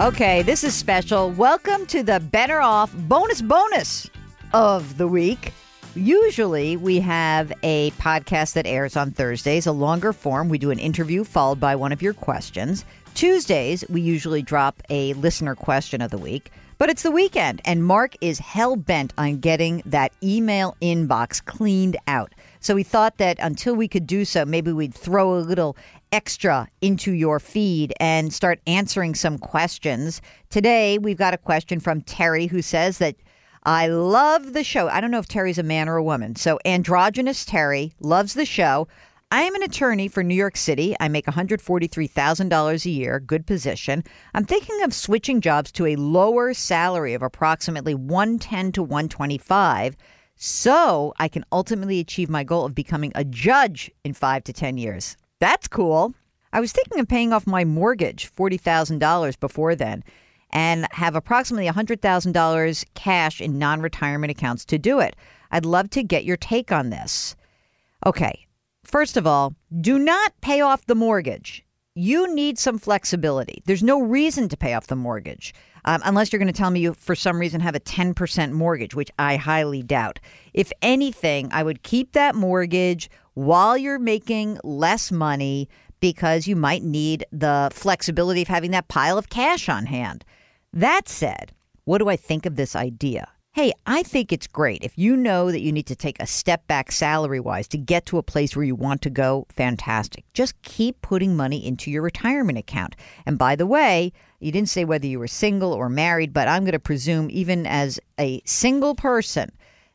Okay, this is special. Welcome to the Better Off bonus bonus of the week. Usually, we have a podcast that airs on Thursdays, a longer form. We do an interview followed by one of your questions. Tuesdays, we usually drop a listener question of the week. But it's the weekend, and Mark is hell bent on getting that email inbox cleaned out. So we thought that until we could do so, maybe we'd throw a little extra into your feed and start answering some questions. Today, we've got a question from Terry who says that I love the show. I don't know if Terry's a man or a woman. So, androgynous Terry loves the show. I am an attorney for New York City. I make $143,000 a year, good position. I'm thinking of switching jobs to a lower salary of approximately 110 to 125 so I can ultimately achieve my goal of becoming a judge in 5 to 10 years. That's cool. I was thinking of paying off my mortgage, $40,000 before then, and have approximately $100,000 cash in non retirement accounts to do it. I'd love to get your take on this. Okay, First of all, do not pay off the mortgage. You need some flexibility. There's no reason to pay off the mortgage um, unless you're going to tell me you, for some reason, have a 10% mortgage, which I highly doubt. If anything, I would keep that mortgage while you're making less money because you might need the flexibility of having that pile of cash on hand. That said, what do I think of this idea? Hey, I think it's great. If you know that you need to take a step back salary wise to get to a place where you want to go, fantastic. Just keep putting money into your retirement account. And by the way, you didn't say whether you were single or married, but I'm going to presume, even as a single person,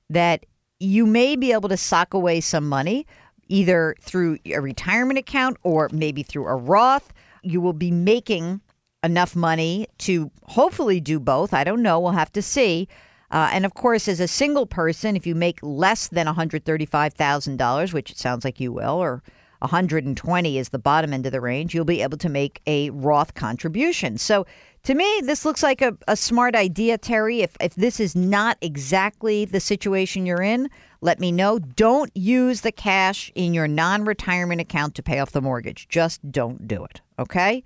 that you may be able to sock away some money either through a retirement account or maybe through a Roth. You will be making enough money to hopefully do both. I don't know. We'll have to see. Uh, and of course, as a single person, if you make less than $135,000, which it sounds like you will, or 120 is the bottom end of the range, you'll be able to make a Roth contribution. So to me, this looks like a, a smart idea, Terry. If, if this is not exactly the situation you're in, let me know. Don't use the cash in your non retirement account to pay off the mortgage. Just don't do it. Okay?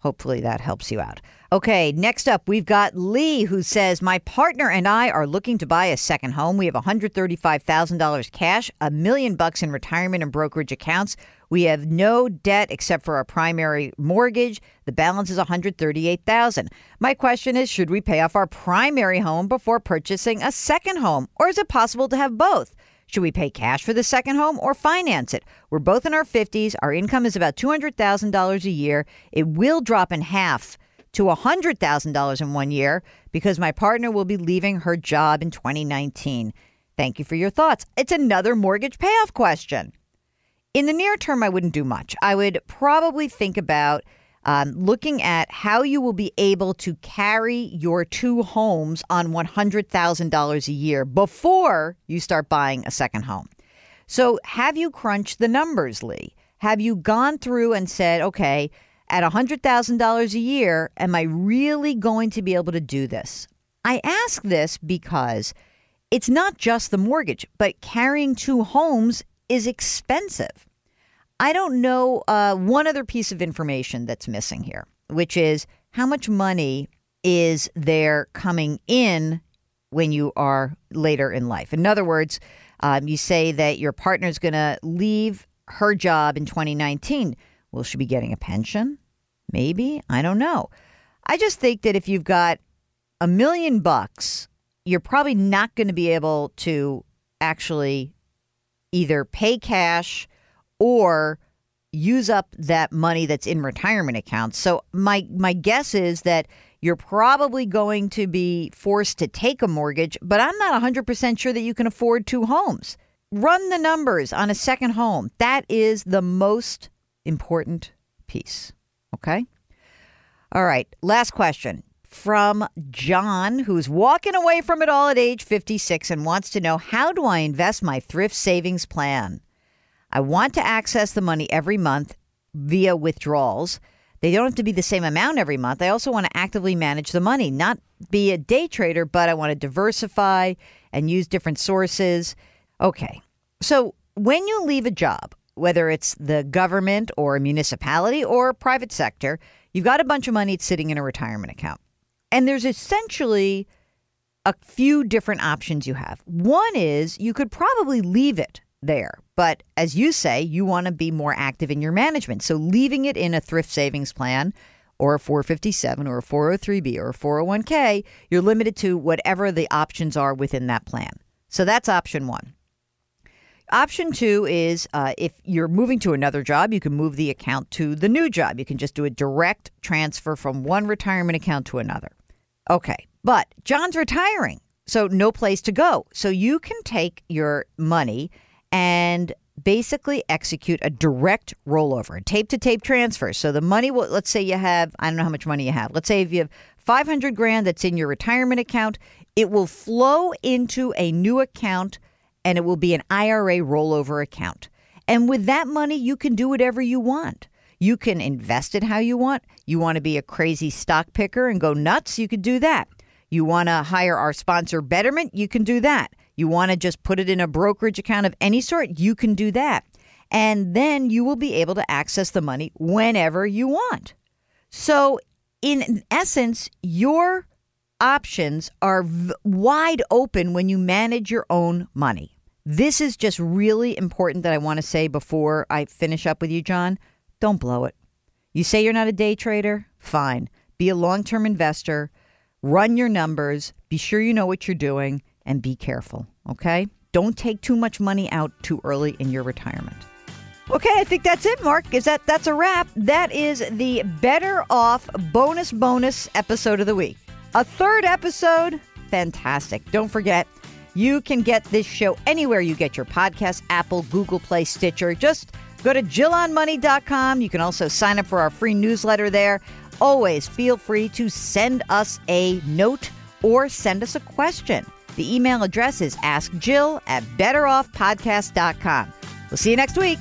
Hopefully that helps you out. Okay, next up, we've got Lee who says, My partner and I are looking to buy a second home. We have $135,000 cash, a million bucks in retirement and brokerage accounts. We have no debt except for our primary mortgage. The balance is 138,000. My question is, should we pay off our primary home before purchasing a second home or is it possible to have both? Should we pay cash for the second home or finance it? We're both in our 50s. Our income is about $200,000 a year. It will drop in half to $100,000 in one year because my partner will be leaving her job in 2019. Thank you for your thoughts. It's another mortgage payoff question. In the near term, I wouldn't do much. I would probably think about um, looking at how you will be able to carry your two homes on $100,000 a year before you start buying a second home. So, have you crunched the numbers, Lee? Have you gone through and said, okay, at $100,000 a year, am I really going to be able to do this? I ask this because it's not just the mortgage, but carrying two homes is expensive. I don't know uh, one other piece of information that's missing here, which is how much money is there coming in when you are later in life? In other words, um, you say that your partner's going to leave her job in 2019. Will she be getting a pension? Maybe. I don't know. I just think that if you've got a million bucks, you're probably not going to be able to actually either pay cash or use up that money that's in retirement accounts. So my my guess is that you're probably going to be forced to take a mortgage, but I'm not 100% sure that you can afford two homes. Run the numbers on a second home. That is the most important piece. Okay? All right, last question from John, who's walking away from it all at age 56 and wants to know how do I invest my thrift savings plan? I want to access the money every month via withdrawals. They don't have to be the same amount every month. I also want to actively manage the money, not be a day trader, but I want to diversify and use different sources. Okay. So when you leave a job, whether it's the government or a municipality or private sector, you've got a bunch of money sitting in a retirement account. And there's essentially a few different options you have. One is you could probably leave it there. But as you say, you want to be more active in your management. So leaving it in a thrift savings plan or a 457 or a 403b or a 401k, you're limited to whatever the options are within that plan. So that's option one. Option two is uh, if you're moving to another job, you can move the account to the new job. You can just do a direct transfer from one retirement account to another. Okay, but John's retiring, so no place to go. So you can take your money and basically execute a direct rollover, tape to tape transfer. So the money will, let's say you have, I don't know how much money you have. Let's say if you have 500 grand that's in your retirement account, it will flow into a new account and it will be an IRA rollover account. And with that money, you can do whatever you want. You can invest it how you want. You want to be a crazy stock picker and go nuts, you could do that. You want to hire our sponsor Betterment, you can do that. You want to just put it in a brokerage account of any sort, you can do that. And then you will be able to access the money whenever you want. So, in essence, your options are v- wide open when you manage your own money. This is just really important that I want to say before I finish up with you, John. Don't blow it. You say you're not a day trader? Fine. Be a long term investor, run your numbers, be sure you know what you're doing, and be careful, okay? Don't take too much money out too early in your retirement. Okay, I think that's it, Mark. Is that that's a wrap? That is the better off bonus bonus episode of the week. A third episode? Fantastic. Don't forget, you can get this show anywhere you get your podcast Apple, Google Play, Stitcher. Just go to JillOnMoney.com. You can also sign up for our free newsletter there. Always feel free to send us a note or send us a question. The email address is askjill at betteroffpodcast.com. We'll see you next week.